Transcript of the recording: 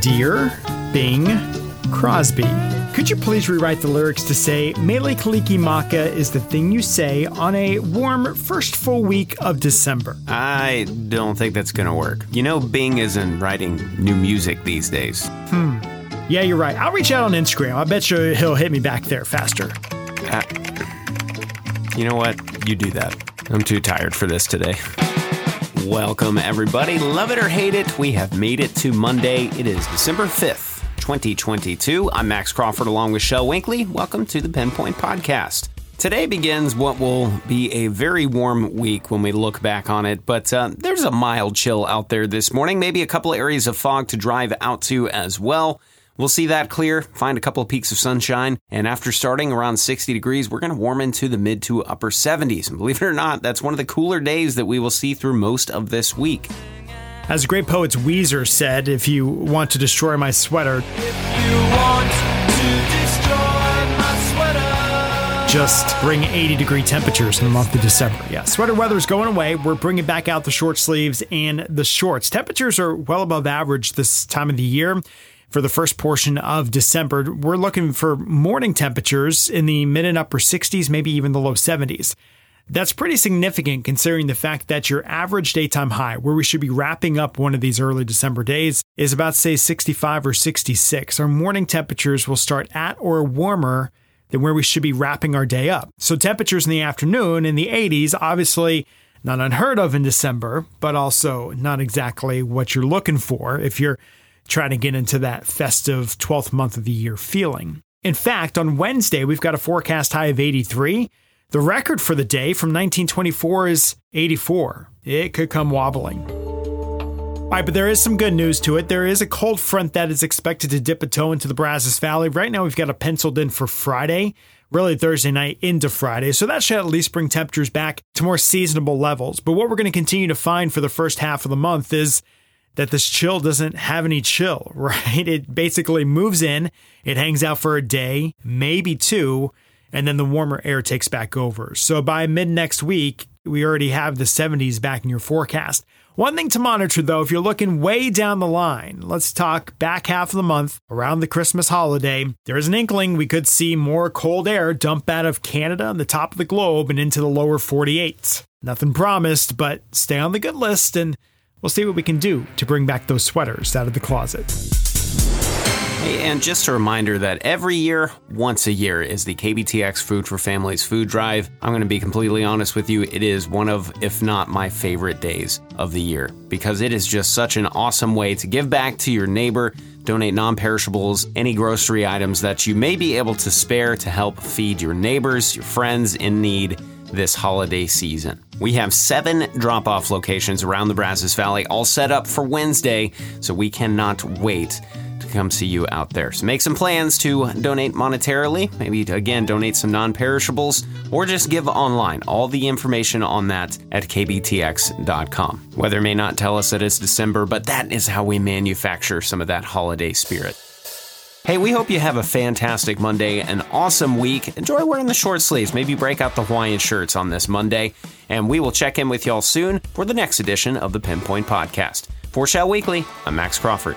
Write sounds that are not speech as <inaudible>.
Dear Bing Crosby. Could you please rewrite the lyrics to say, Mele Kalikimaka is the thing you say on a warm first full week of December? I don't think that's gonna work. You know, Bing isn't writing new music these days. Hmm. Yeah, you're right. I'll reach out on Instagram. I bet you he'll hit me back there faster. Uh, you know what? You do that. I'm too tired for this today. Welcome, everybody. Love it or hate it, we have made it to Monday. It is December 5th, 2022. I'm Max Crawford along with Shel Winkley. Welcome to the Pinpoint Podcast. Today begins what will be a very warm week when we look back on it, but uh, there's a mild chill out there this morning, maybe a couple of areas of fog to drive out to as well. We'll see that clear, find a couple of peaks of sunshine, and after starting around 60 degrees, we're going to warm into the mid to upper 70s. And believe it or not, that's one of the cooler days that we will see through most of this week. As great poets Weezer said, if you want to destroy my sweater, just bring 80 degree temperatures in the month of December. Yeah, sweater weather's going away. We're bringing back out the short sleeves and the shorts. Temperatures are well above average this time of the year for the first portion of December. We're looking for morning temperatures in the mid and upper 60s, maybe even the low 70s. That's pretty significant considering the fact that your average daytime high, where we should be wrapping up one of these early December days, is about, say, 65 or 66. Our morning temperatures will start at or warmer than where we should be wrapping our day up. So, temperatures in the afternoon in the 80s, obviously not unheard of in December, but also not exactly what you're looking for if you're trying to get into that festive 12th month of the year feeling. In fact, on Wednesday, we've got a forecast high of 83. The record for the day from 1924 is 84. It could come wobbling. All right, but there is some good news to it. There is a cold front that is expected to dip a toe into the Brazos Valley. Right now, we've got it penciled in for Friday, really Thursday night into Friday. So that should at least bring temperatures back to more seasonable levels. But what we're going to continue to find for the first half of the month is that this chill doesn't have any chill, <laughs> right? It basically moves in, it hangs out for a day, maybe two, and then the warmer air takes back over. So by mid next week, we already have the 70s back in your forecast. One thing to monitor though, if you're looking way down the line, let's talk back half of the month around the Christmas holiday. There's an inkling we could see more cold air dump out of Canada and the top of the globe and into the lower 48. Nothing promised, but stay on the good list and We'll see what we can do to bring back those sweaters out of the closet. Hey, and just a reminder that every year, once a year, is the KBTX Food for Families food drive. I'm going to be completely honest with you, it is one of, if not my favorite days of the year because it is just such an awesome way to give back to your neighbor, donate non perishables, any grocery items that you may be able to spare to help feed your neighbors, your friends in need this holiday season. We have seven drop off locations around the Brazos Valley, all set up for Wednesday, so we cannot wait to come see you out there. So make some plans to donate monetarily, maybe again donate some non perishables, or just give online. All the information on that at kbtx.com. Weather may not tell us that it's December, but that is how we manufacture some of that holiday spirit. Hey, we hope you have a fantastic Monday, an awesome week. Enjoy wearing the short sleeves. Maybe break out the Hawaiian shirts on this Monday. And we will check in with y'all soon for the next edition of the Pinpoint Podcast. For Shel Winkley, I'm Max Crawford.